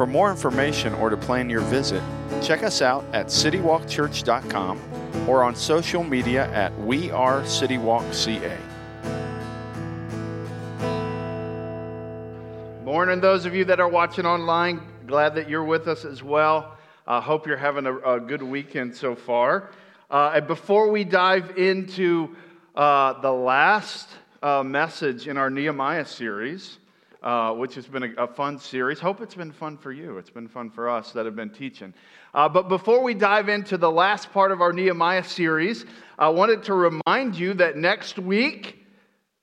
For more information or to plan your visit, check us out at citywalkchurch.com or on social media at We Are CityWalkCA. Morning, those of you that are watching online. Glad that you're with us as well. I uh, hope you're having a, a, good weekend so far. Uh, and before we dive into uh, the last uh, message in our Nehemiah series, uh, which has been a, a, fun series. Hope it's been fun for you. It's been fun for us that have been teaching. Uh, but before we dive into the last part of our Nehemiah series, I wanted to remind you that next week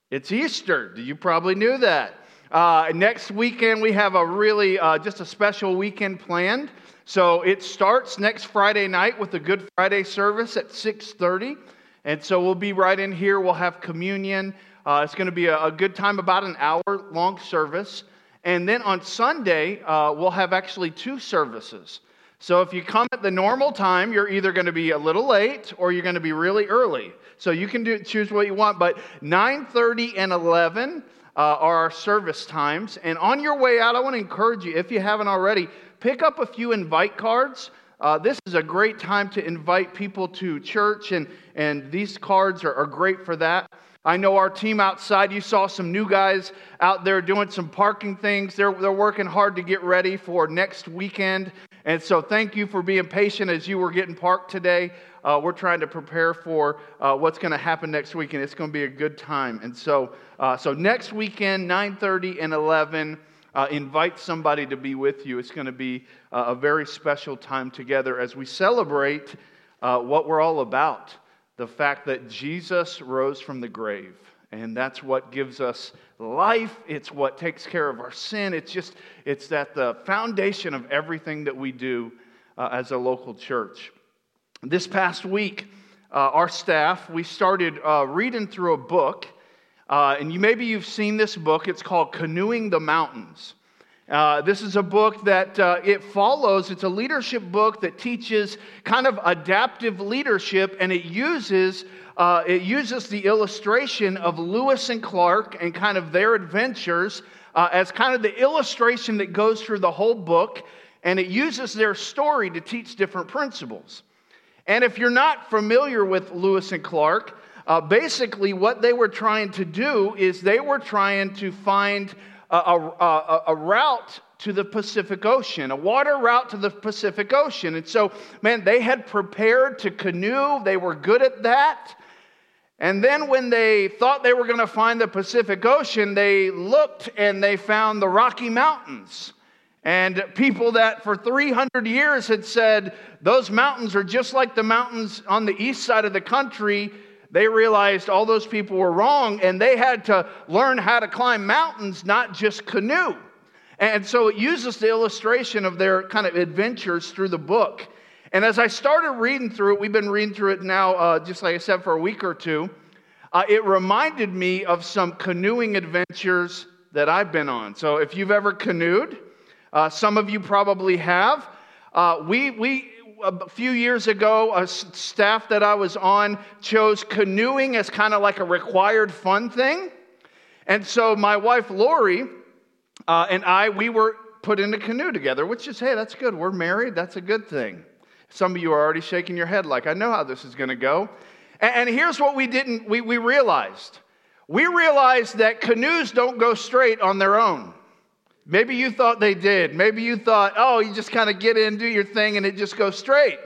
it's Easter. You probably knew that. Uh, next weekend we have a really uh, just a special weekend planned. So it starts next Friday night with a Good Friday service at 6:30, and so we'll be right in here. We'll have communion. Uh, it's going to be a, a, good time, about an hour long service. And then on Sunday, uh, we'll have actually two services. So if you come at the normal time, you're either going to be a little late or you're going to be really early. So you can do, choose what you want. But 9:30 and 11 uh, are our service times. And on your way out, I want to encourage you, if you haven't already, pick up a few invite cards. Uh, this is a great time to invite people to church, and, and these cards are, are great for that. I know our team outside, you saw some new guys out there doing some parking things. They're, they're working hard to get ready for next weekend. And so, thank you for being patient as you were getting parked today. Uh, we're trying to prepare for uh, what's going to happen next weekend. It's going to be a good time. And so, uh, so next weekend, 9:30 and 11, uh, invite somebody to be with you. It's going to be uh, a very special time together as we celebrate uh, what we're all about the fact that Jesus rose from the grave. And that's what gives us life. It's what takes care of our sin. It's just, it's that the foundation of everything that we do uh, as a local church. This past week, uh, our staff, we started uh, reading through a book. Uh, and you, maybe you've seen this book. It's called Canoeing the Mountains. Uh, this is a book that uh, it follows. It's a leadership book that teaches kind of adaptive leadership, and it uses uh, it uses the illustration of Lewis and Clark and kind of their adventures uh, as kind of the illustration that goes through the whole book, and it uses their story to teach different principles. And if you're not familiar with Lewis and Clark, uh, basically what they were trying to do is they were trying to find a, a, a, route to the Pacific Ocean, a water route to the Pacific Ocean. And so, man, they had prepared to canoe, they were good at that. And then, when they thought they were going to find the Pacific Ocean, they looked and they found the Rocky Mountains. And people that for 300 years had said those mountains are just like the mountains on the east side of the country they realized all those people were wrong and they had to learn how to climb mountains, not just canoe. And so it uses the illustration of their kind of adventures through the book. And as I started reading through it, we've been reading through it now, uh, just like I said, for a week or two. Uh, it reminded me of some canoeing adventures that I've been on. So if you've ever canoed, uh, some of you probably have. Uh, we, we a few years ago, a staff that I was on chose canoeing as kind of like a required fun thing. And so my wife Lori uh, and I, we were put in a canoe together, which is, hey, that's good. We're married. That's a good thing. Some of you are already shaking your head like, I know how this is going to go. And, and here's what we didn't, we, we realized. We realized that canoes don't go straight on their own. Maybe you thought they did. Maybe you thought, oh, you just kind of get in, do your thing, and it just goes straight.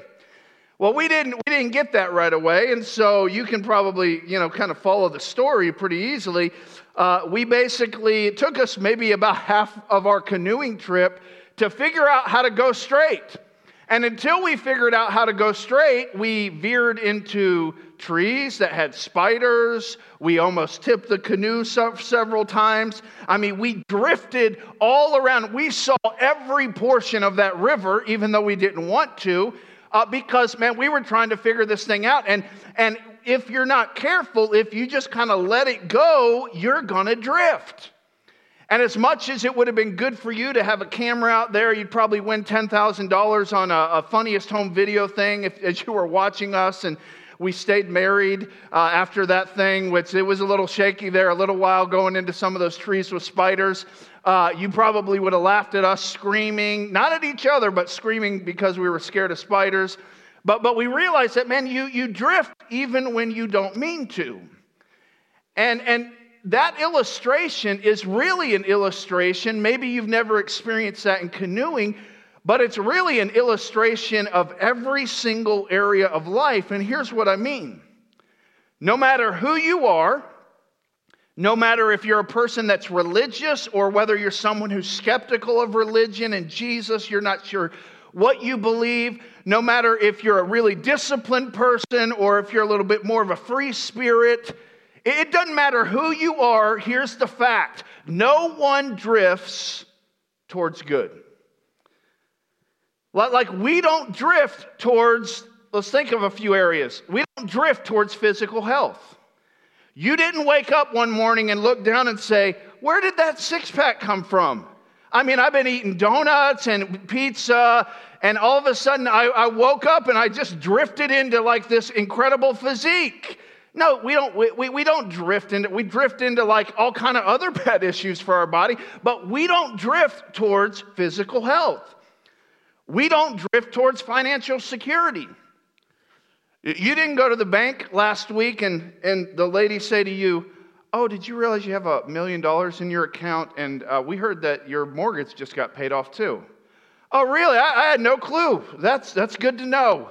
Well, we didn't, we didn't get that right away, and so you can probably, you know, kind of follow the story pretty easily. Uh, we basically, it took us maybe about half of our canoeing trip to figure out how to go straight. And until we figured out how to go straight, we veered into trees that had spiders. We almost tipped the canoe several times. I mean, we drifted all around. We saw every portion of that river, even though we didn't want to, uh, because, man, we were trying to figure this thing out. And, and if you're not careful, if you just kind of let it go, you're going to drift. And as much as it would have been good for you to have a camera out there, you'd probably win $10,000 on a, a, funniest home video thing if, as you were watching us. And we stayed married uh, after that thing, which it was a little shaky there a little while going into some of those trees with spiders. Uh, you probably would have laughed at us screaming, not at each other, but screaming because we were scared of spiders. But, but we realized that, man, you, you drift even when you don't mean to. And, and that illustration is really an illustration. Maybe you've never experienced that in canoeing, but it's really an illustration of every single area of life. And here's what I mean no matter who you are, no matter if you're a person that's religious or whether you're someone who's skeptical of religion and Jesus, you're not sure what you believe, no matter if you're a really disciplined person or if you're a little bit more of a free spirit, it doesn't matter who you are, here's the fact no one drifts towards good. Like we don't drift towards, let's think of a few areas. We don't drift towards physical health. You didn't wake up one morning and look down and say, Where did that six pack come from? I mean, I've been eating donuts and pizza, and all of a sudden I, I woke up and I just drifted into like this incredible physique. No, we don't, we, we don't drift into, we drift into like all kind of other bad issues for our body, but we don't drift towards physical health. We don't drift towards financial security. You didn't go to the bank last week and, and the lady say to you, Oh, did you realize you have a million dollars in your account? And uh, we heard that your mortgage just got paid off too. Oh, really? I, I had no clue. That's, that's good to know.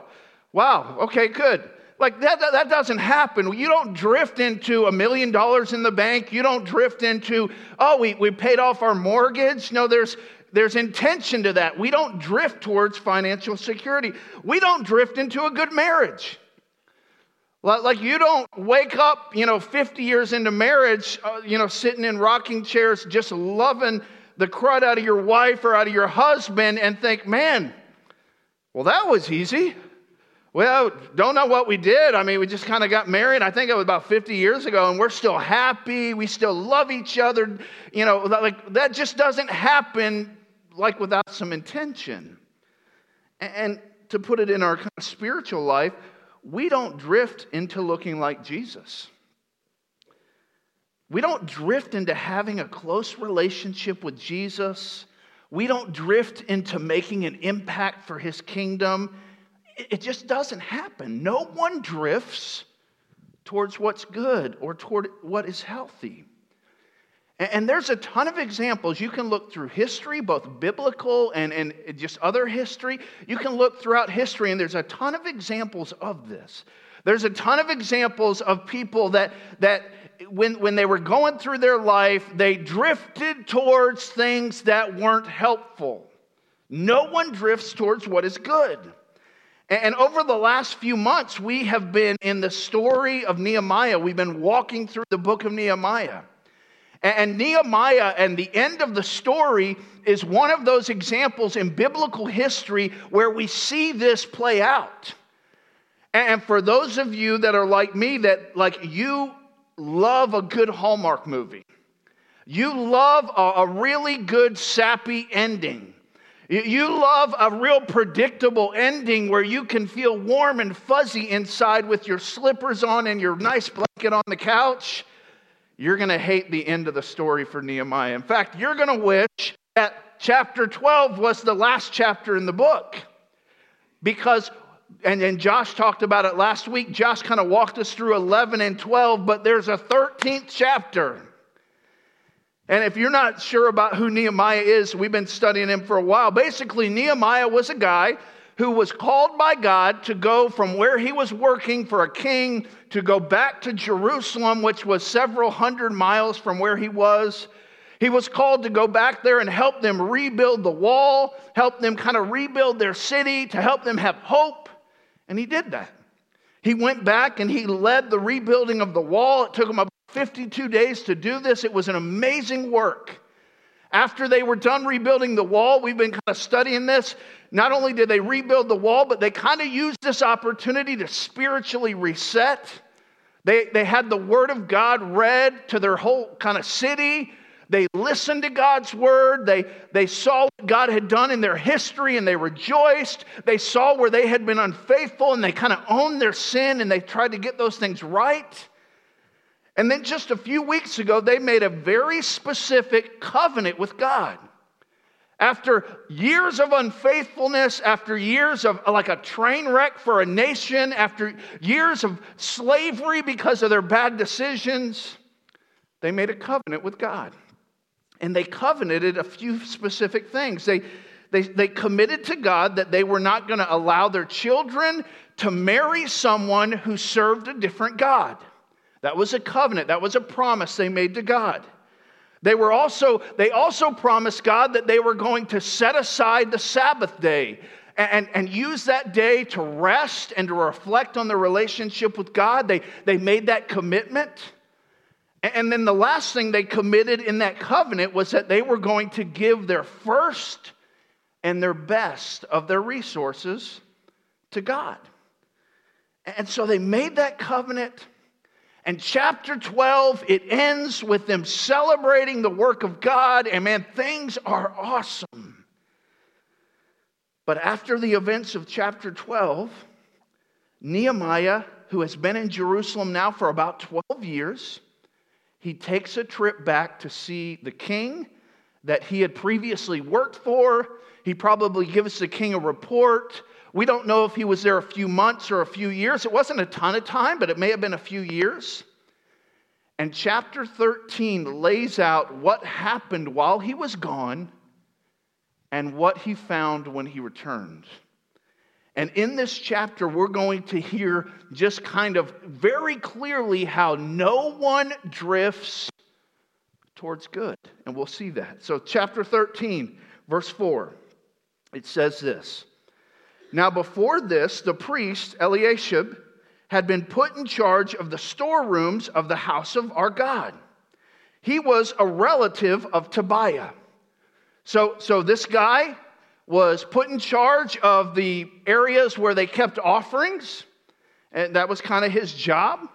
Wow, okay, good. Like that, that, that, doesn't happen. You don't drift into a million dollars in the bank. You don't drift into, oh, we, we paid off our mortgage. No, there's, there's intention to that. We don't drift towards financial security. We don't drift into a good marriage. Like you don't wake up, you know, 50 years into marriage, uh, you know, sitting in rocking chairs, just loving the crud out of your wife or out of your husband and think, man, well, that was easy. Well, don't know what we did. I mean, we just kind of got married. I think it was about 50 years ago, and we're still happy. We still love each other. You know, like that just doesn't happen like without some intention. And to put it in our spiritual life, we don't drift into looking like Jesus. We don't drift into having a close relationship with Jesus. We don't drift into making an impact for his kingdom it just doesn't happen. No one drifts towards what's good or toward what is healthy. And there's a ton of examples. You can look through history, both biblical and, and just other history. You can look throughout history, and there's a ton of examples of this. There's a ton of examples of people that, that when, when they were going through their life, they drifted towards things that weren't helpful. No one drifts towards what is good. And over the last few months, we have been in the story of Nehemiah. We've been walking through the book of Nehemiah. And Nehemiah and the end of the story is one of those examples in biblical history where we see this play out. And for those of you that are like me, that like you love a good Hallmark movie, you love a, really good sappy ending. You love a real predictable ending where you can feel warm and fuzzy inside with your slippers on and your nice blanket on the couch. You're going to hate the end of the story for Nehemiah. In fact, you're going to wish that chapter 12 was the last chapter in the book. Because, and, and Josh talked about it last week, Josh kind of walked us through 11 and 12, but there's a 13th chapter. And if you're not sure about who Nehemiah is, we've been studying him for a while. Basically, Nehemiah was a guy who was called by God to go from where he was working for a king to go back to Jerusalem, which was several hundred miles from where he was. He was called to go back there and help them rebuild the wall, help them kind of rebuild their city, to help them have hope. And he did that. He went back and he led the rebuilding of the wall. It took him about 52 days to do this. It was an amazing work. After they were done rebuilding the wall, we've been kind of studying this. Not only did they rebuild the wall, but they kind of used this opportunity to spiritually reset. They, they had the Word of God read to their whole kind of city. They listened to God's word. They, they saw what God had done in their history and they rejoiced. They saw where they had been unfaithful and they kind of owned their sin and they tried to get those things right. And then just a few weeks ago, they made a very specific covenant with God. After years of unfaithfulness, after years of like a train wreck for a nation, after years of slavery because of their bad decisions, they made a covenant with God and they covenanted a few specific things. They, they, they committed to God that they were not going to allow their children to marry someone who served a different God. That was a covenant, that was a promise they made to God. They were also they also promised God that they were going to set aside the Sabbath day and, and use that day to rest and to reflect on their relationship with God. They, they made that commitment. And then the last thing they committed in that covenant was that they were going to give their first and their best of their resources to God. And so they made that covenant. And chapter 12, it ends with them celebrating the work of God. And man, things are awesome. But after the events of chapter 12, Nehemiah, who has been in Jerusalem now for about 12 years, he takes a trip back to see the king that he had previously worked for. He probably gives the king a report. We don't know if he was there a few months or a few years. It wasn't a ton of time, but it may have been a few years. And chapter 13 lays out what happened while he was gone and what he found when he returned. And in this chapter, we're going to hear just kind of very clearly how no one drifts towards good. And we'll see that. So, chapter 13, verse 4, it says this Now, before this, the priest, Eliashib, had been put in charge of the storerooms of the house of our God. He was a relative of Tobiah. So, so this guy, was put in charge of the areas where they kept offerings, and that was kind of his job.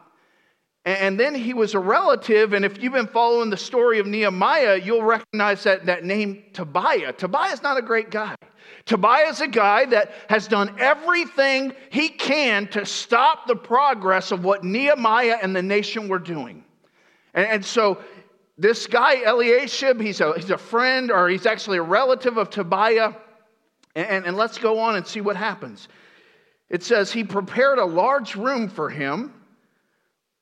And then he was a relative, and if you've been following the story of Nehemiah, you'll recognize that, that name Tobiah. Tobiah's not a great guy. Tobiah is a guy that has done everything he can to stop the progress of what Nehemiah and the nation were doing. And, and so this guy, Eliashib, he's a, he's a friend or he's actually a relative of Tobiah. And, and let's go on and see what happens. It says, He prepared a large room for him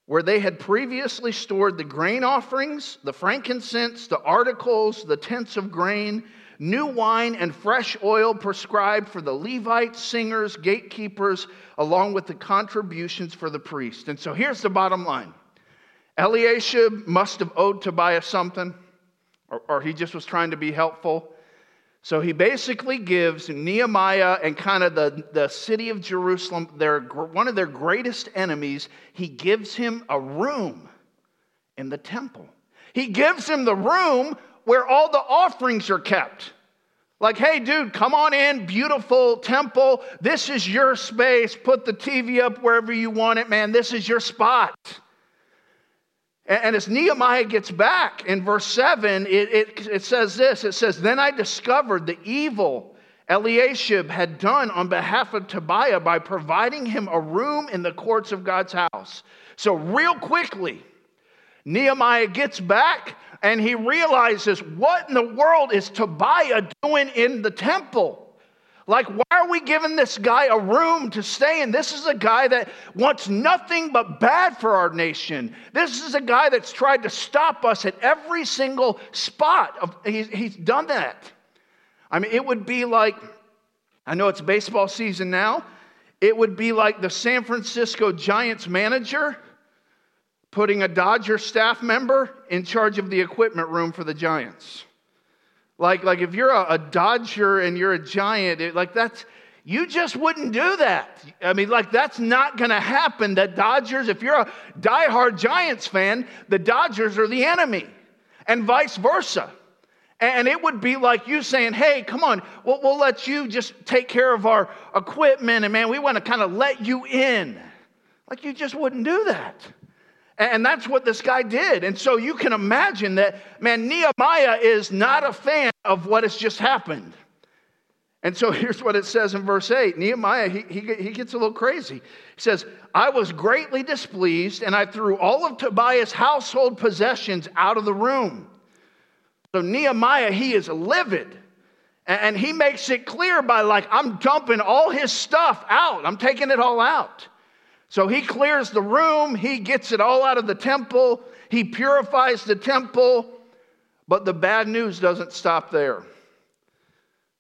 where they had previously stored the grain offerings, the frankincense, the articles, the tents of grain, new wine, and fresh oil prescribed for the Levites, singers, gatekeepers, along with the contributions for the priest. And so here's the bottom line Eliashib must have owed Tobiah something, or, or he just was trying to be helpful. So he basically gives Nehemiah and kind of the, the city of Jerusalem, their, one of their greatest enemies, he gives him a room in the temple. He gives him the room where all the offerings are kept. Like, hey, dude, come on in, beautiful temple. This is your space. Put the TV up wherever you want it, man. This is your spot. And as Nehemiah gets back in verse 7, it, it, it, says this it says, Then I discovered the evil Eliashib had done on behalf of Tobiah by providing him a room in the courts of God's house. So, real quickly, Nehemiah gets back and he realizes what in the world is Tobiah doing in the temple? Like, why are we giving this guy a room to stay in? This is a guy that wants nothing but bad for our nation. This is a guy that's tried to stop us at every single spot. Of, he's, he's done that. I mean, it would be like, I know it's baseball season now, it would be like the San Francisco Giants manager putting a Dodger staff member in charge of the equipment room for the Giants. Like, like if you're a, a Dodger and you're a Giant, it, like that's, you just wouldn't do that. I mean, like, that's not going to happen. The Dodgers, if you're a diehard Giants fan, the Dodgers are the enemy, and vice versa. And it would be like you saying, hey, come on, we'll, we'll let you just take care of our equipment, and man, we want to kind of let you in. Like, you just wouldn't do that. And that's what this guy did. And so you can imagine that, man, Nehemiah is not a fan of what has just happened. And so here's what it says in verse 8 Nehemiah, he, he, he gets a little crazy. He says, I was greatly displeased, and I threw all of Tobiah's household possessions out of the room. So Nehemiah, he is livid. And he makes it clear by, like, I'm dumping all his stuff out, I'm taking it all out. So he clears the room, he gets it all out of the temple, he purifies the temple, but the bad news doesn't stop there.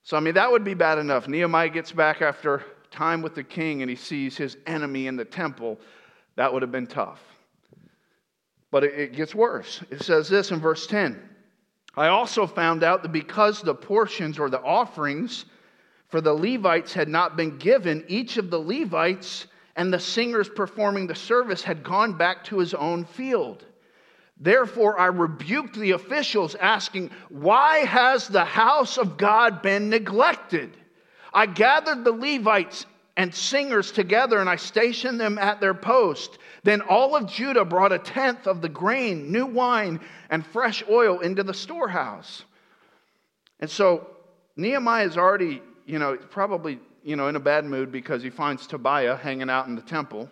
So, I mean, that would be bad enough. Nehemiah gets back after time with the king and he sees his enemy in the temple. That would have been tough. But it, gets worse. It says this in verse 10 I also found out that because the portions or the offerings for the Levites had not been given, each of the Levites and the singers performing the service had gone back to his own field. Therefore, I rebuked the officials, asking, Why has the house of God been neglected? I gathered the Levites and singers together and I stationed them at their post. Then all of Judah brought a tenth of the grain, new wine, and fresh oil into the storehouse. And so Nehemiah is already, you know, probably, you know, in a bad mood because he finds Tobiah hanging out in the temple.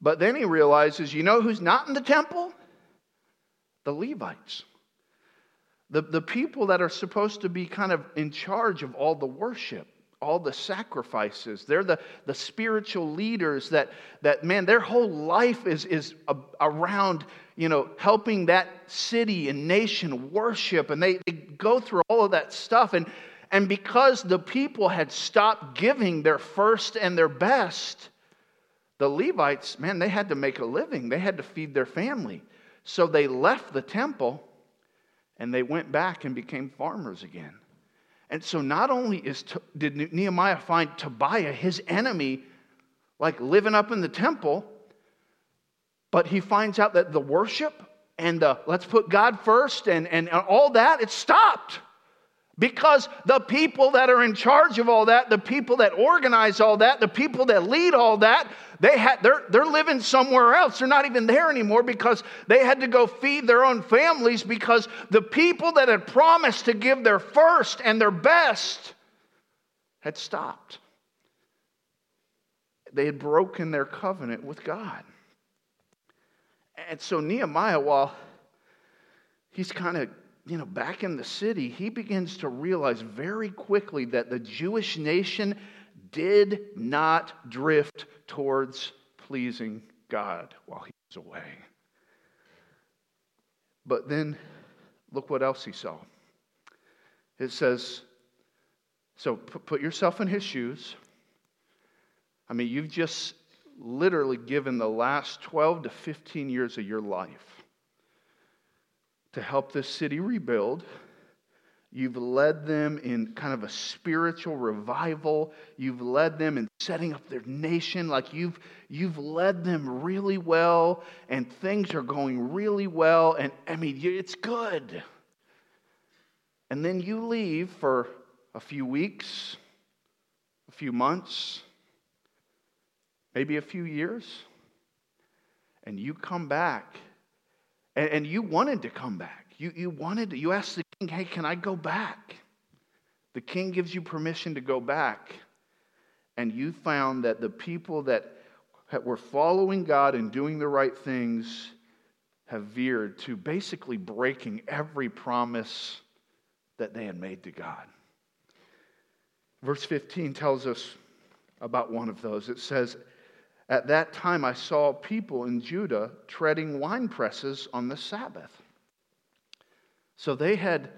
But then he realizes, you know who's not in the temple? The Levites. The, the people that are supposed to be kind of in charge of all the worship, all the sacrifices. They're the, the spiritual leaders that, that, man, their whole life is, is a, around, you know, helping that city and nation worship. And they, they go through all of that stuff. And, and because the people had stopped giving their first and their best, the Levites, man, they had to make a living, they had to feed their family. So they left the temple and they went back and became farmers again. And so not only is, did Nehemiah find Tobiah, his enemy, like living up in the temple, but he finds out that the worship and the let's put God first and, and all that, it stopped. Because the people that are in charge of all that, the people that organize all that, the people that lead all that, they had, they're, they're living somewhere else. They're not even there anymore because they had to go feed their own families because the people that had promised to give their first and their best had stopped. They had broken their covenant with God. And so Nehemiah, while he's kind of you know, back in the city, he begins to realize very quickly that the Jewish nation did not drift towards pleasing God while he was away. But then look what else he saw. It says, so put yourself in his shoes. I mean, you've just literally given the last 12 to 15 years of your life to help this city rebuild. You've led them in kind of a spiritual revival. You've led them in setting up their nation. Like you've, you've led them really well, and things are going really well. And I mean, it's good. And then you leave for a few weeks, a few months, maybe a few years, and you come back and, and you wanted to come back. You, you wanted you asked the king, hey, can I go back? The king gives you permission to go back. And you found that the people that were following God and doing the right things have veered to basically breaking every promise that they had made to God. Verse 15 tells us about one of those. It says, at that time, I saw people in Judah treading wine presses on the Sabbath. So they had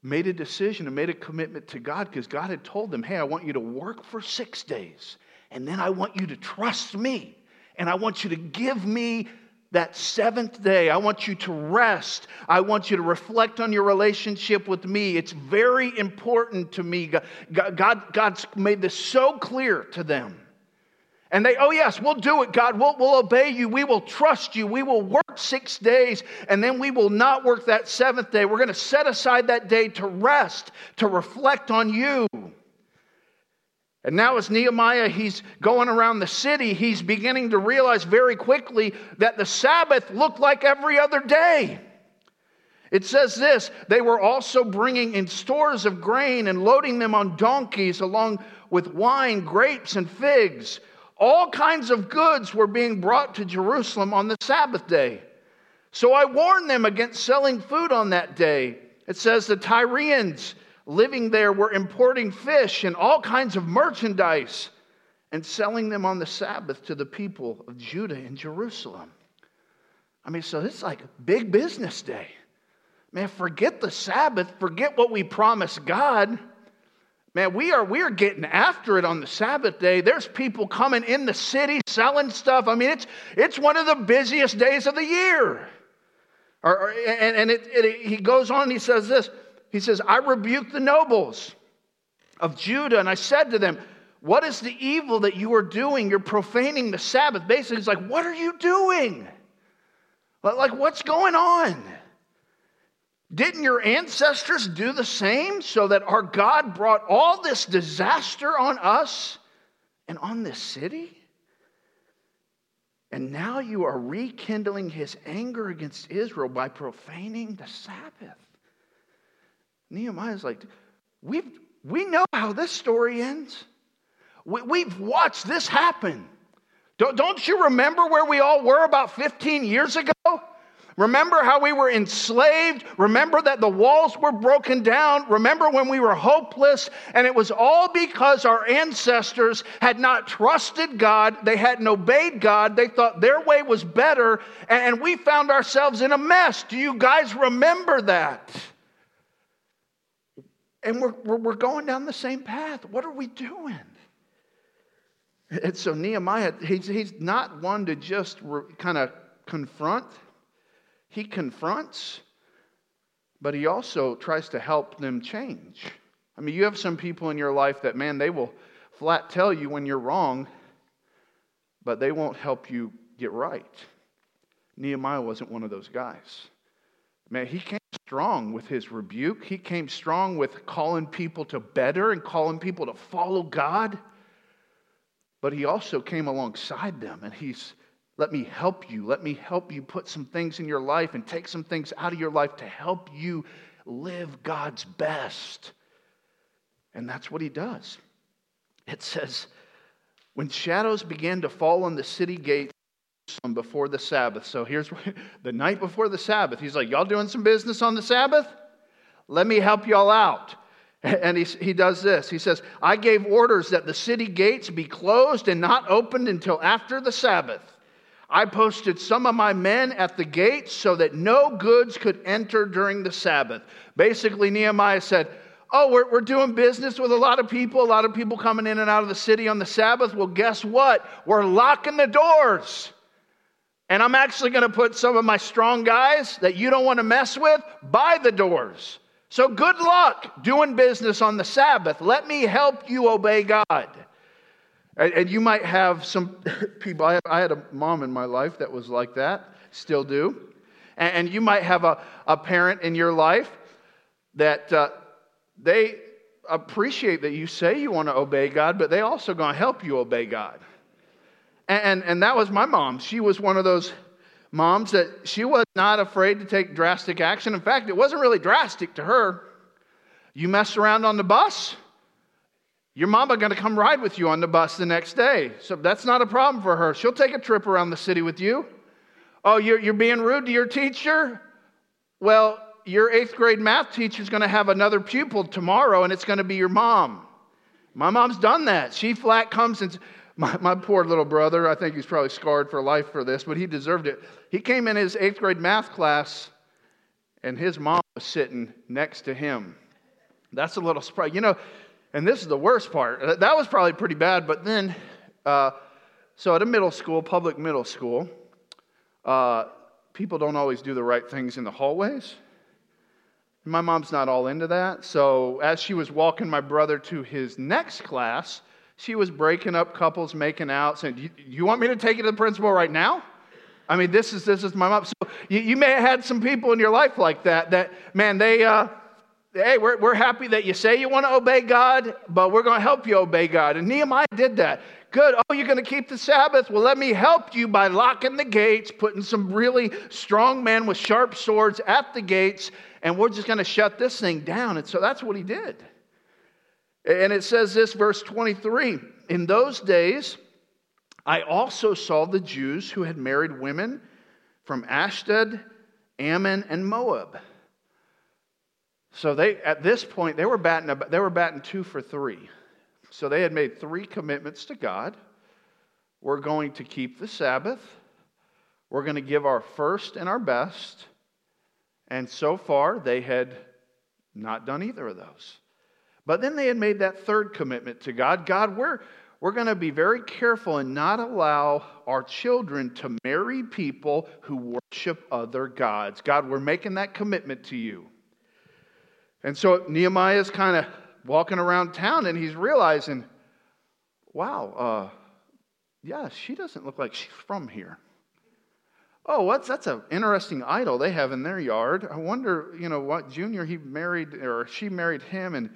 made a decision and made a commitment to God because God had told them, Hey, I want you to work for six days, and then I want you to trust me. And I want you to give me that seventh day. I want you to rest. I want you to reflect on your relationship with me. It's very important to me. God, God, God's made this so clear to them. And they, oh, yes, we'll do it, God. We'll, we'll obey you. We will trust you. We will work six days, and then we will not work that seventh day. We're going to set aside that day to rest, to reflect on you. And now, as Nehemiah, he's going around the city, he's beginning to realize very quickly that the Sabbath looked like every other day. It says this they were also bringing in stores of grain and loading them on donkeys, along with wine, grapes, and figs. All kinds of goods were being brought to Jerusalem on the Sabbath day. So I warned them against selling food on that day. It says the Tyrians living there were importing fish and all kinds of merchandise and selling them on the Sabbath to the people of Judah and Jerusalem. I mean, so it's like big business day. Man, forget the Sabbath, forget what we promised God. Man, we are we are getting after it on the Sabbath day. There's people coming in the city selling stuff. I mean, it's it's one of the busiest days of the year. Or, or, and and it, it, he goes on. He says this. He says, I rebuked the nobles of Judah, and I said to them, What is the evil that you are doing? You're profaning the Sabbath. Basically, it's like, What are you doing? Like, what's going on? Didn't your ancestors do the same so that our God brought all this disaster on us and on this city? And now you are rekindling his anger against Israel by profaning the Sabbath. Nehemiah's like, we've, we know how this story ends. We, we've watched this happen. Don't, don't you remember where we all were about 15 years ago? Remember how we were enslaved? Remember that the walls were broken down? Remember when we were hopeless? And it was all because our ancestors had not trusted God. They hadn't obeyed God. They thought their way was better. And we found ourselves in a mess. Do you guys remember that? And we're, we're, going down the same path. What are we doing? And so Nehemiah, he's, he's not one to just re, kind of confront. He confronts, but he also tries to help them change. I mean, you have some people in your life that, man, they will flat tell you when you're wrong, but they won't help you get right. Nehemiah wasn't one of those guys. Man, he came strong with his rebuke. He came strong with calling people to better and calling people to follow God. But he also came alongside them and he's, let me help you. Let me help you put some things in your life and take some things out of your life to help you live God's best. And that's what he does. It says, when shadows began to fall on the city gates, before the Sabbath. So here's the night before the Sabbath. He's like, Y'all doing some business on the Sabbath? Let me help y'all out. And he, he does this. He says, I gave orders that the city gates be closed and not opened until after the Sabbath. I posted some of my men at the gates so that no goods could enter during the Sabbath. Basically, Nehemiah said, Oh, we're, we're doing business with a lot of people, a lot of people coming in and out of the city on the Sabbath. Well, guess what? We're locking the doors. And I'm actually going to put some of my strong guys that you don't want to mess with by the doors. So good luck doing business on the Sabbath. Let me help you obey God. And, you might have some people, I had a mom in my life that was like that, still do. And, you might have a, a parent in your life that uh, they appreciate that you say you want to obey God, but they also going to help you obey God. And, and that was my mom. She was one of those moms that she was not afraid to take drastic action. In fact, it wasn't really drastic to her. You mess around on the bus, your mama going to come ride with you on the bus the next day. So that's not a problem for her. She'll take a trip around the city with you. Oh, you're, you're being rude to your teacher? Well, your eighth grade math teacher is going to have another pupil tomorrow, and it's going to be your mom. My mom's done that. She flat comes and my, my poor little brother, I think he's probably scarred for life for this, but he deserved it. He came in his eighth grade math class, and his mom was sitting next to him. That's a little surprise. You know, and this is the worst part. That was probably pretty bad, but then uh, So, at a middle school, public middle school, uh, people don't always do the right things in the hallways. My mom's not all into that. So, as she was walking my brother to his next class, she was breaking up couples, making out, saying, You, you want me to take you to the principal right now? I mean, this is, this is my mom. So, you, you may have had some people in your life like that, that, man, they, uh, hey, we're, we're happy that you say you want to obey God, but we're going to help you obey God. And Nehemiah did that. Good. Oh, you're going to keep the Sabbath? Well, let me help you by locking the gates, putting some really strong men with sharp swords at the gates, and we're just going to shut this thing down. And so that's what he did. And it says this, verse 23 In those days, I also saw the Jews who had married women from Ashdod, Ammon, and Moab. So they, at this point, they were batting, they were batting two for three. So they had made three commitments to God. We're going to keep the Sabbath. We're going to give our first and our best. And so far, they had not done either of those. But then they had made that third commitment to God God, we're, we're going to be very careful and not allow our children to marry people who worship other gods. God, we're making that commitment to you. And so Nehemiah is kind of walking around town and he's realizing, wow, uh, yeah, she doesn't look like she's from here. Oh, what's that's an interesting idol they have in their yard. I wonder, you know, what junior he married or she married him, and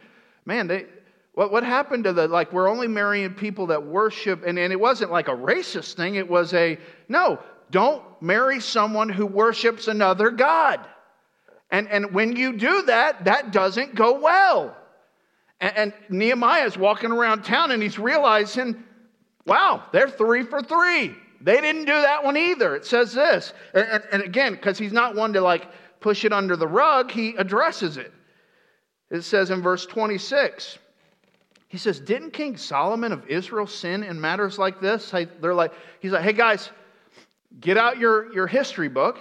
man, they what what happened to the like we're only marrying people that worship, and, and it wasn't like a racist thing. It was a no, don't marry someone who worships another god. And and when you do that, that doesn't go well. And, and Nehemiah is walking around town and he's realizing, wow, they're three for three. They didn't do that one either. It says this. And, and, and again, because he's not one to like push it under the rug, he addresses it. It says in verse 26, he says, Didn't King Solomon of Israel sin in matters like this? They're like, he's like, hey guys, get out your, your history book.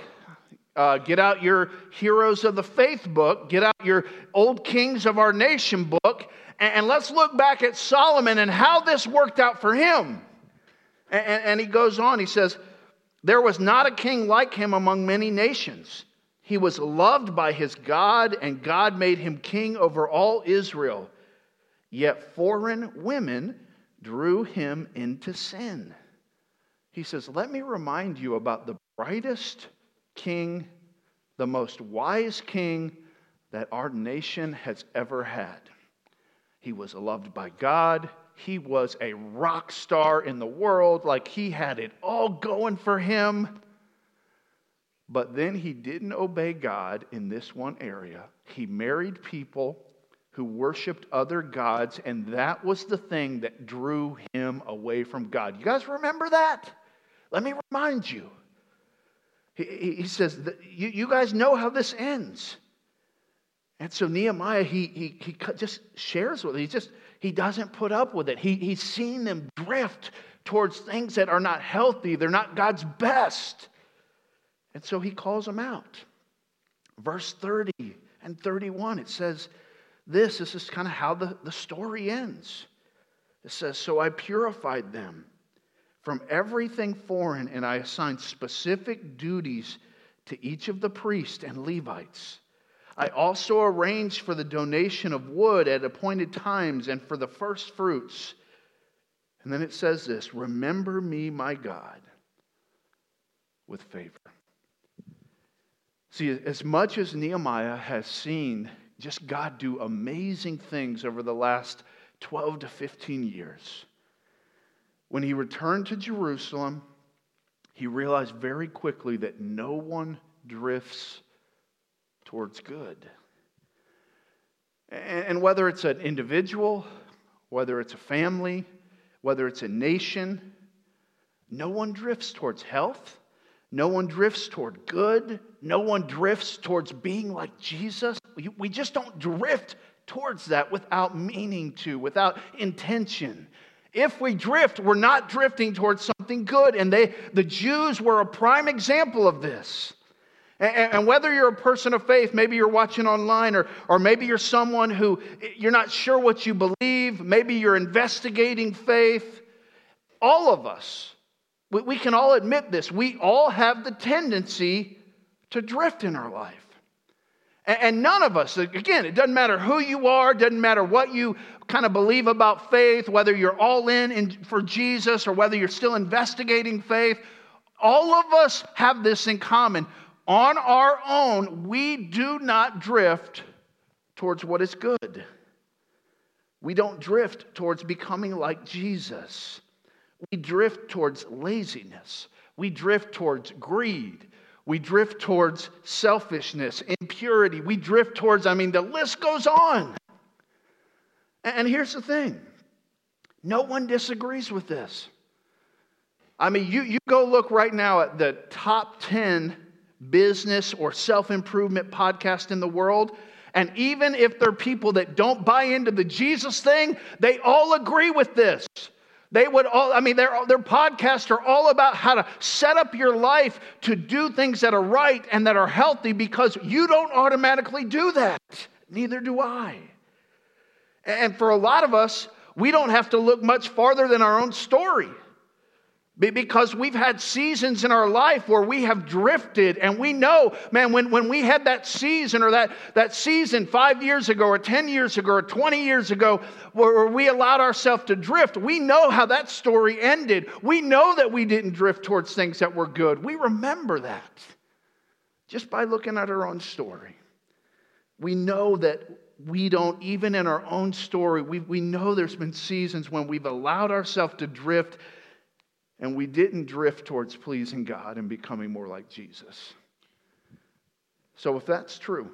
Uh, get out your Heroes of the Faith book, get out your Old Kings of Our Nation book, and, and let's look back at Solomon and how this worked out for him. And, and, and he goes on, he says, There was not a king like him among many nations. He was loved by his God, and God made him king over all Israel. Yet foreign women drew him into sin. He says, Let me remind you about the brightest king, the most wise king that our nation has ever had. He was loved by God. He was a rock star in the world, like he had it all going for him. But then he didn't obey God in this one area. He married people who worshiped other gods, and that was the thing that drew him away from God. You guys remember that? Let me remind you. He, he says, you, you guys know how this ends. And so Nehemiah, he, he, he just shares with it. He just, he doesn't put up with it. He, he's seen them drift towards things that are not healthy. They're not God's best. And so he calls them out. Verse 30 and 31, it says this. This is kind of how the, the story ends. It says, So I purified them from everything foreign, and I assigned specific duties to each of the priests and Levites. I also arranged for the donation of wood at appointed times and for the first fruits. And then it says this Remember me, my God, with favor. See, as much as Nehemiah has seen just God do amazing things over the last 12 to 15 years, when he returned to Jerusalem, he realized very quickly that no one drifts towards good. And whether it's an individual, whether it's a family, whether it's a nation, no one drifts towards health. No one drifts toward good. No one drifts towards being like Jesus. We just don't drift towards that without meaning to, without intention. If we drift, we're not drifting towards something good. And they, the Jews were a prime example of this. And, and whether you're a person of faith, maybe you're watching online, or, or maybe you're someone who you're not sure what you believe, maybe you're investigating faith, all of us We, we can all admit this. We all have the tendency to drift in our life. And, none of us, again, it doesn't matter who you are, doesn't matter what you kind of believe about faith, whether you're all in for Jesus or whether you're still investigating faith, all of us have this in common. On our own, we do not drift towards what is good. We don't drift towards becoming like Jesus. We drift towards laziness. We drift towards greed. We drift towards selfishness, impurity. We drift towards, I mean, the list goes on. And here's the thing no one disagrees with this. I mean, you, you go look right now at the top 10 business or self improvement podcast in the world. And even if they're people that don't buy into the Jesus thing, they all agree with this. They would all, I mean, their, their podcasts are all about how to set up your life to do things that are right and that are healthy because you don't automatically do that. Neither do I. And for a lot of us, we don't have to look much farther than our own story. Because we've had seasons in our life where we have drifted, and we know, man, when, when we had that season or that, that season five years ago, or 10 years ago, or 20 years ago, where, we allowed ourselves to drift, we know how that story ended. We know that we didn't drift towards things that were good. We remember that just by looking at our own story. We know that we don't, even in our own story, we, we know there's been seasons when we've allowed ourselves to drift and we didn't drift towards pleasing God and becoming more like Jesus. So, if that's true,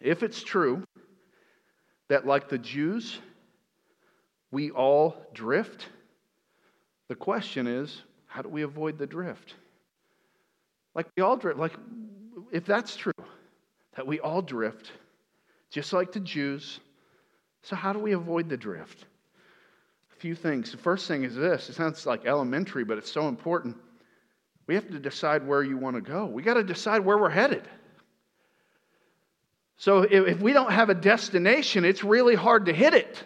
if it's true that, like the Jews, we all drift, the question is how do we avoid the drift? Like we all drift, like if that's true, that we all drift, just like the Jews, so how do we avoid the drift? Few things. The first thing is this it sounds like elementary, but it's so important. We have to decide where you want to go. We got to decide where we're headed. So if we don't have a destination, it's really hard to hit it.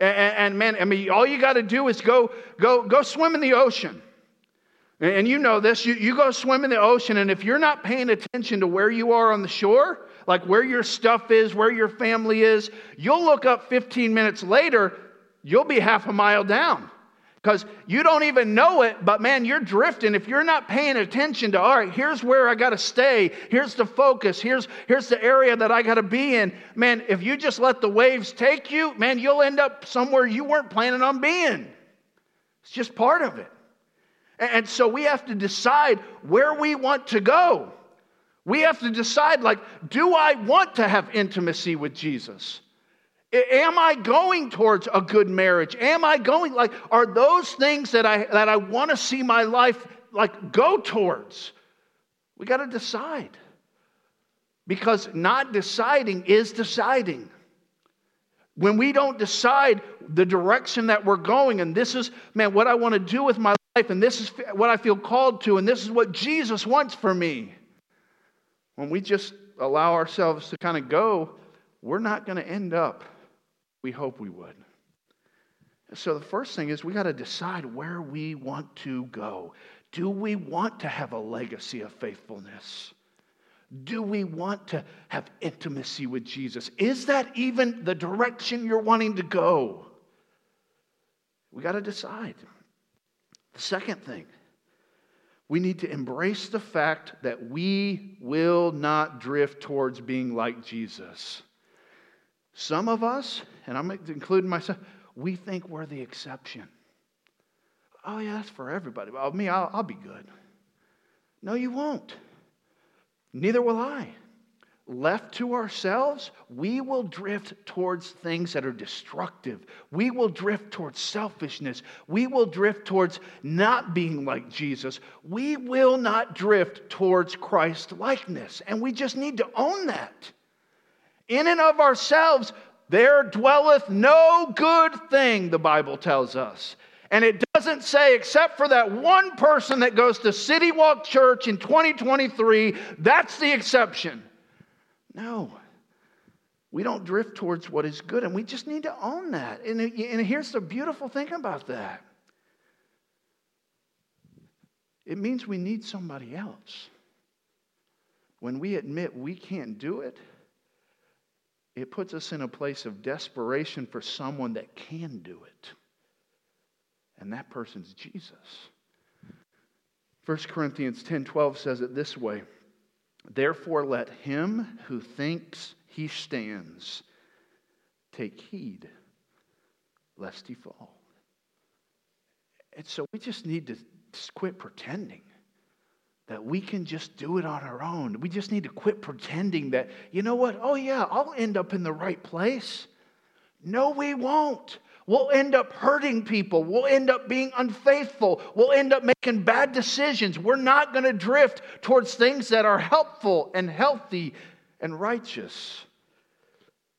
And, man, I mean, all you got to do is go, go, go swim in the ocean. And you know this, you, you go swim in the ocean, and if you're not paying attention to where you are on the shore, like where your stuff is, where your family is, you'll look up 15 minutes later you'll be half a mile down because you don't even know it, but man, you're drifting. If you're not paying attention to, all right, here's where I got to stay, here's the focus, here's, here's the area that I got to be in, man, if you just let the waves take you, man, you'll end up somewhere you weren't planning on being. It's just part of it. And so we have to decide where we want to go. We have to decide, like, do I want to have intimacy with Jesus? Am I going towards a good marriage? Am I going like are those things that I that I want to see my life like go towards? We got to decide. Because not deciding is deciding. When we don't decide the direction that we're going and this is man what I want to do with my life and this is what I feel called to and this is what Jesus wants for me. When we just allow ourselves to kind of go, we're not going to end up we hope we would. So, the first thing is we got to decide where we want to go. Do we want to have a legacy of faithfulness? Do we want to have intimacy with Jesus? Is that even the direction you're wanting to go? We got to decide. The second thing, we need to embrace the fact that we will not drift towards being like Jesus. Some of us, and I'm including myself, we think we're the exception. Oh, yeah, that's for everybody. Well, me, I'll, I'll be good. No, you won't. Neither will I. Left to ourselves, we will drift towards things that are destructive. We will drift towards selfishness. We will drift towards not being like Jesus. We will not drift towards Christ likeness. And we just need to own that. In and of ourselves, there dwelleth no good thing, the Bible tells us. And it doesn't say, except for that one person that goes to City Walk Church in 2023, that's the exception. No. We don't drift towards what is good, and we just need to own that. And, and here's the beautiful thing about that It means we need somebody else. When we admit we can't do it, it puts us in a place of desperation for someone that can do it. And that person's Jesus. 1 Corinthians 10 12 says it this way Therefore, let him who thinks he stands take heed lest he fall. And so we just need to quit pretending that we can just do it on our own. We just need to quit pretending that, you know what? Oh, yeah, I'll end up in the right place. No, we won't. We'll end up hurting people. We'll end up being unfaithful. We'll end up making bad decisions. We're not going to drift towards things that are helpful and healthy and righteous.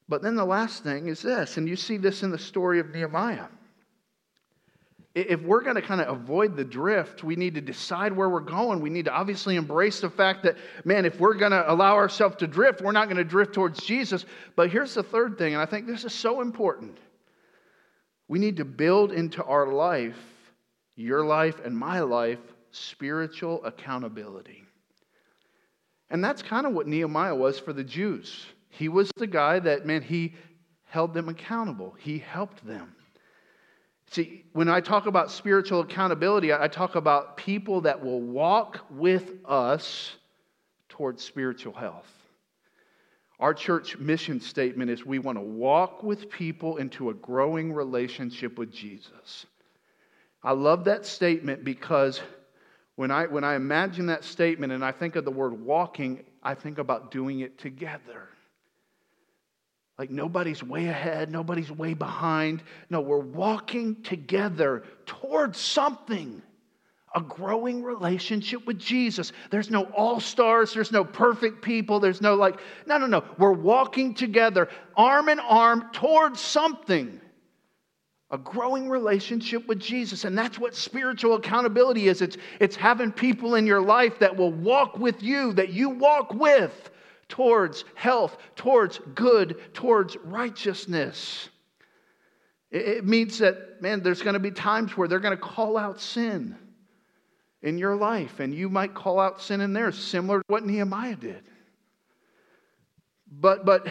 But then the last thing is this, and you see this in the story of Nehemiah. If we're going to kind of avoid the drift, we need to decide where we're going. We need to obviously embrace the fact that, man, if we're going to allow ourselves to drift, we're not going to drift towards Jesus. But here's the third thing, and I think this is so important. We need to build into our life, your life and my life, spiritual accountability. And that's kind of what Nehemiah was for the Jews. He was the guy that, man, he held them accountable, he helped them. See, when I talk about spiritual accountability, I talk about people that will walk with us towards spiritual health. Our church mission statement is we want to walk with people into a growing relationship with Jesus. I love that statement because when I, when I imagine that statement and I think of the word walking, I think about doing it together. Like nobody's way ahead, nobody's way behind. No, we're walking together towards something a growing relationship with Jesus. There's no all stars, there's no perfect people, there's no like, no, no, no. We're walking together, arm in arm, towards something. A growing relationship with Jesus. And that's what spiritual accountability is it's, it's having people in your life that will walk with you, that you walk with towards health, towards good, towards righteousness. It means that, man, there's going to be times where they're going to call out sin in your life, and you might call out sin in theirs, similar to what Nehemiah did. But, but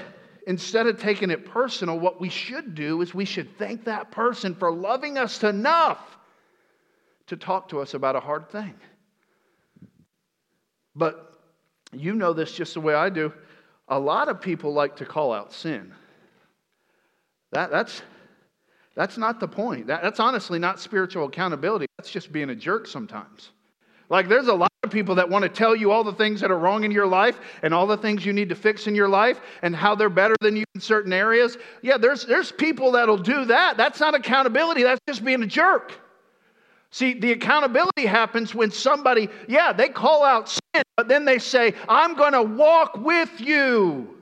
instead of taking it personal, what we should do is we should thank that person for loving us enough to talk to us about a hard thing. But you know this just the way I do. A lot of people like to call out sin. That, that's, that's not the point. That, that's honestly not spiritual accountability. That's just being a jerk sometimes. Like, there's a lot of people that want to tell you all the things that are wrong in your life and all the things you need to fix in your life and how they're better than you in certain areas. Yeah, there's, there's people that'll do that. That's not accountability, that's just being a jerk. See, the accountability happens when somebody, yeah, they call out sin, but then they say, I'm going to walk with you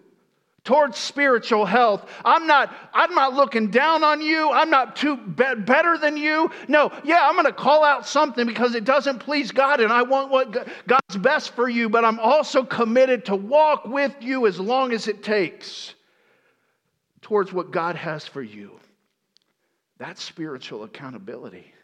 towards spiritual health. I'm not I'm not looking down on you. I'm not too be- better than you. No, yeah, I'm going to call out something because it doesn't please God and I want what God's best for you, but I'm also committed to walk with you as long as it takes towards what God has for you. That's spiritual accountability.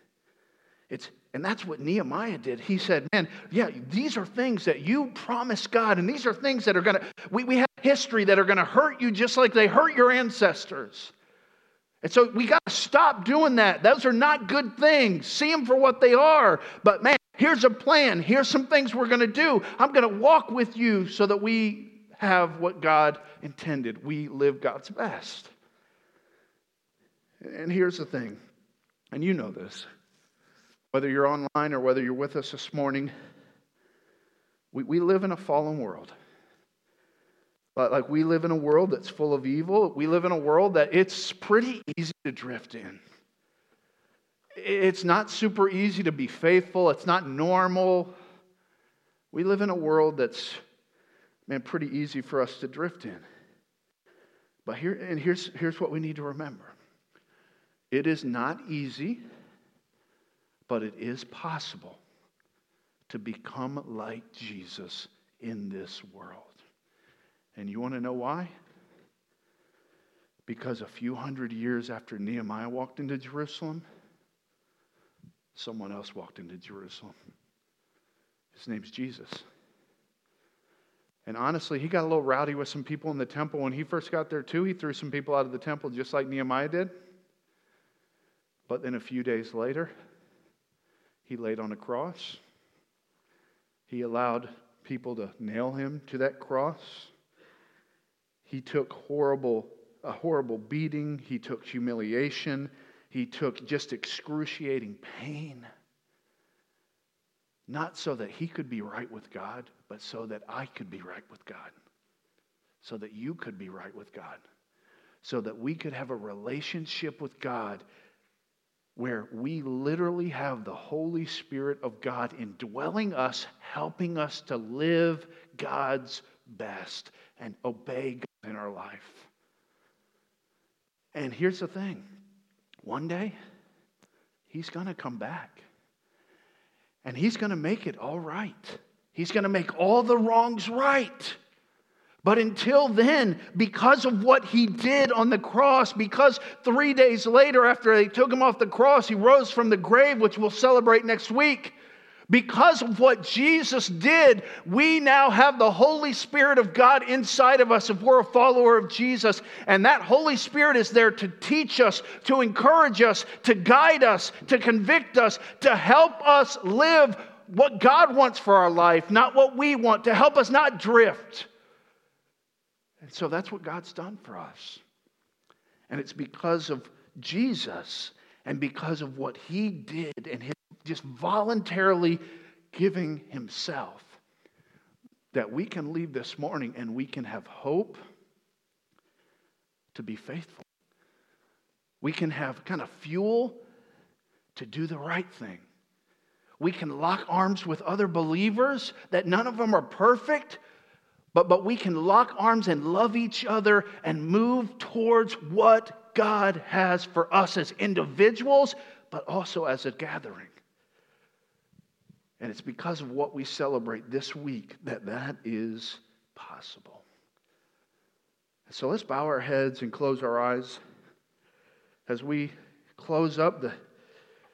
It's, and that's what Nehemiah did. He said, Man, yeah, these are things that you promised God, and these are things that are going to, we, we have history that are going to hurt you just like they hurt your ancestors. And so we got to stop doing that. Those are not good things. See them for what they are. But man, here's a plan. Here's some things we're going to do. I'm going to walk with you so that we have what God intended. We live God's best. And here's the thing, and you know this whether you're online or whether you're with us this morning, we, we live in a fallen world. Like we live in a world that's full of evil. We live in a world that it's pretty easy to drift in. It's not super easy to be faithful. It's not normal. We live in a world that's, man, pretty easy for us to drift in. But here, and here's, here's what we need to remember it is not easy but it is possible to become like Jesus in this world. And you want to know why? Because a few hundred years after Nehemiah walked into Jerusalem, someone else walked into Jerusalem. His name's Jesus. And honestly, he got a little rowdy with some people in the temple. When he first got there, too, he threw some people out of the temple just like Nehemiah did. But then a few days later, he laid on a cross. He allowed people to nail him to that cross. He took horrible, a horrible beating. He took humiliation. He took just excruciating pain. Not so that he could be right with God, but so that I could be right with God. So that you could be right with God. So that we could have a relationship with God where we literally have the Holy Spirit of God indwelling us, helping us to live God's best and obey God in our life. And here's the thing one day, He's going to come back. And He's going to make it all right. He's going to make all the wrongs right. But until then, because of what he did on the cross, because three days later, after they took him off the cross, he rose from the grave, which we'll celebrate next week. Because of what Jesus did, we now have the Holy Spirit of God inside of us if we're a follower of Jesus. And that Holy Spirit is there to teach us, to encourage us, to guide us, to convict us, to help us live what God wants for our life, not what we want, to help us not drift. And so that's what God's done for us. And it's because of Jesus and because of what he did and his just voluntarily giving himself that we can leave this morning and we can have hope to be faithful. We can have kind of fuel to do the right thing. We can lock arms with other believers that none of them are perfect, but, but we can lock arms and love each other and move towards what God has for us as individuals, but also as a gathering. And it's because of what we celebrate this week that that is possible. So let's bow our heads and close our eyes as we close up the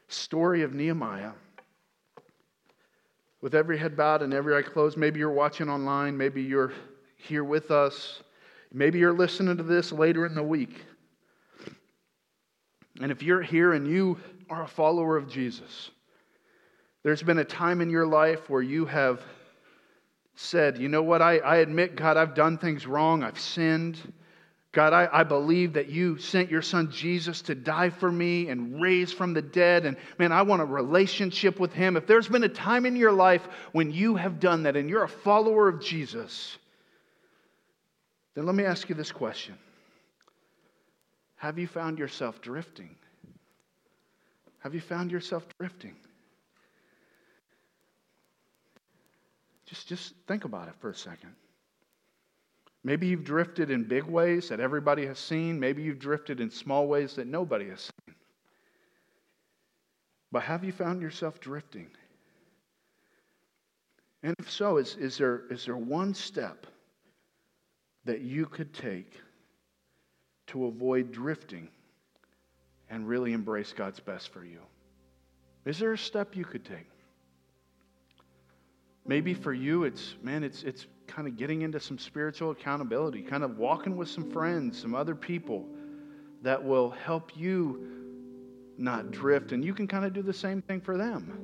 story of Nehemiah with every head bowed and every eye closed. Maybe you're watching online. Maybe you're here with us. Maybe you're listening to this later in the week. And if you're here and you are a follower of Jesus, there's been a time in your life where you have said, You know what? I, I admit, God, I've done things wrong. I've sinned. God, I, I believe that you sent your son Jesus to die for me and raise from the dead. And man, I want a relationship with him. If there's been a time in your life when you have done that and you're a follower of Jesus, then let me ask you this question Have you found yourself drifting? Have you found yourself drifting? Just, just think about it for a second. Maybe you've drifted in big ways that everybody has seen. Maybe you've drifted in small ways that nobody has seen. But have you found yourself drifting? And if so, is, is, there, is there one step that you could take to avoid drifting and really embrace God's best for you? Is there a step you could take? Maybe for you, it's, man, it's, it's kind of getting into some spiritual accountability, kind of walking with some friends, some other people that will help you not drift. And you can kind of do the same thing for them.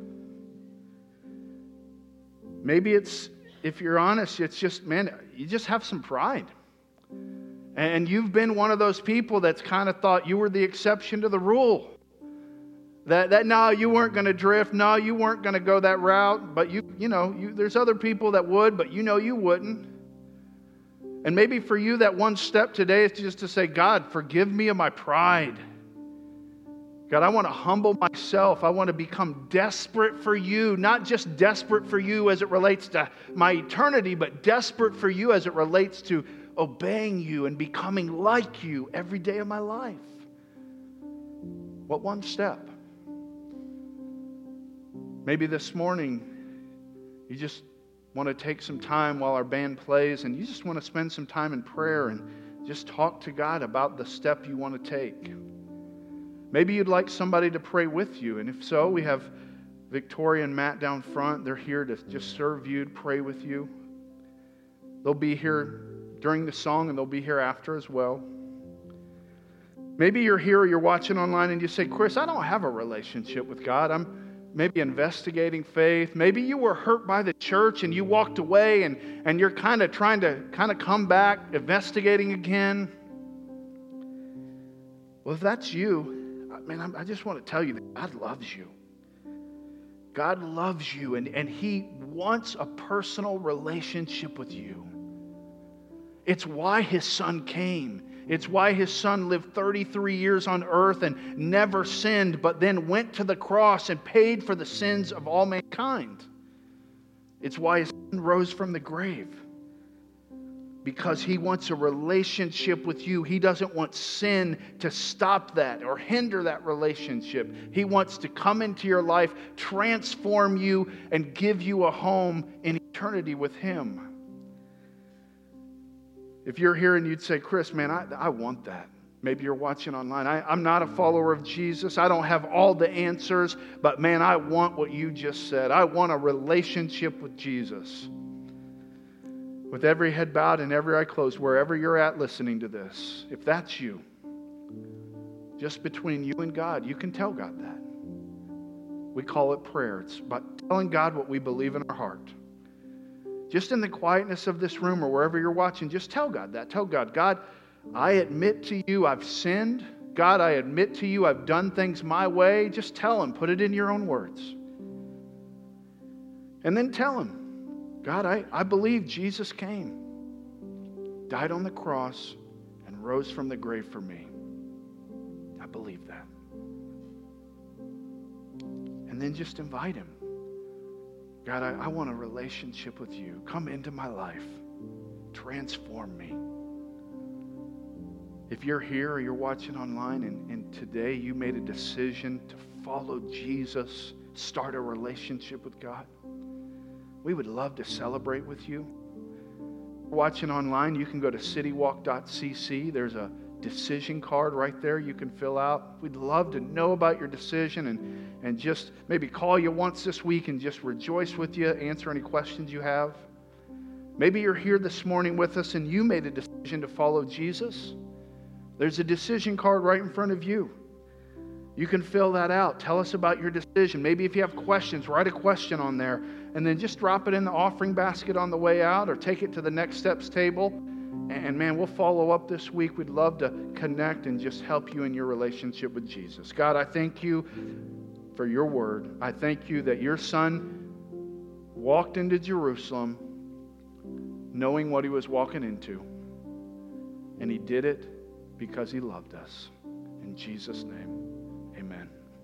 Maybe it's, if you're honest, it's just, man, you just have some pride. And you've been one of those people that's kind of thought you were the exception to the rule. That, that no, you weren't going to drift. No, you weren't going to go that route. But you, you know, you, there's other people that would, but you know you wouldn't. And maybe for you, that one step today is just to say, God, forgive me of my pride. God, I want to humble myself. I want to become desperate for you, not just desperate for you as it relates to my eternity, but desperate for you as it relates to obeying you and becoming like you every day of my life. What one step? Maybe this morning you just want to take some time while our band plays and you just want to spend some time in prayer and just talk to God about the step you want to take. Maybe you'd like somebody to pray with you, and if so, we have Victoria and Matt down front, they're here to just serve you, to pray with you. They'll be here during the song and they'll be here after as well. Maybe you're here or you're watching online and you say, Chris, I don't have a relationship with God. I'm maybe investigating faith. Maybe you were hurt by the church and you walked away and, and you're kind of trying to kind of come back, investigating again. Well, if that's you, I mean, I just want to tell you that God loves you. God loves you and, and He wants a personal relationship with you. It's why His Son came. It's why his son lived 33 years on earth and never sinned, but then went to the cross and paid for the sins of all mankind. It's why his son rose from the grave. Because he wants a relationship with you. He doesn't want sin to stop that or hinder that relationship. He wants to come into your life, transform you, and give you a home in eternity with him. If you're here and you'd say, Chris, man, I, I want that. Maybe you're watching online. I, am not a follower of Jesus. I don't have all the answers, but man, I want what you just said. I want a relationship with Jesus. With every head bowed and every eye closed, wherever you're at listening to this, if that's you, just between you and God, you can tell God that. We call it prayer. It's about telling God what we believe in our heart just in the quietness of this room or wherever you're watching, just tell God that. Tell God, God, I admit to you I've sinned. God, I admit to you I've done things my way. Just tell Him, put it in your own words. And then tell Him, God, I, I believe Jesus came, died on the cross, and rose from the grave for me. I believe that. And then just invite Him. God, I, I want a relationship with you. Come into my life, transform me. If you're here or you're watching online and, and today you made a decision to follow Jesus, start a relationship with God, we would love to celebrate with you. Watching online, you can go to citywalk.cc. There's a decision card right there you can fill out. We'd love to know about your decision and, and just maybe call you once this week and just rejoice with you, answer any questions you have. Maybe you're here this morning with us and you made a decision to follow Jesus. There's a decision card right in front of you. You can fill that out. Tell us about your decision. Maybe if you have questions, write a question on there and then just drop it in the offering basket on the way out or take it to the next steps table and man, we'll follow up this week. We'd love to connect and just help you in your relationship with Jesus. God, I thank you for your word. I thank you that your son walked into Jerusalem knowing what he was walking into. And he did it because he loved us. In Jesus' name.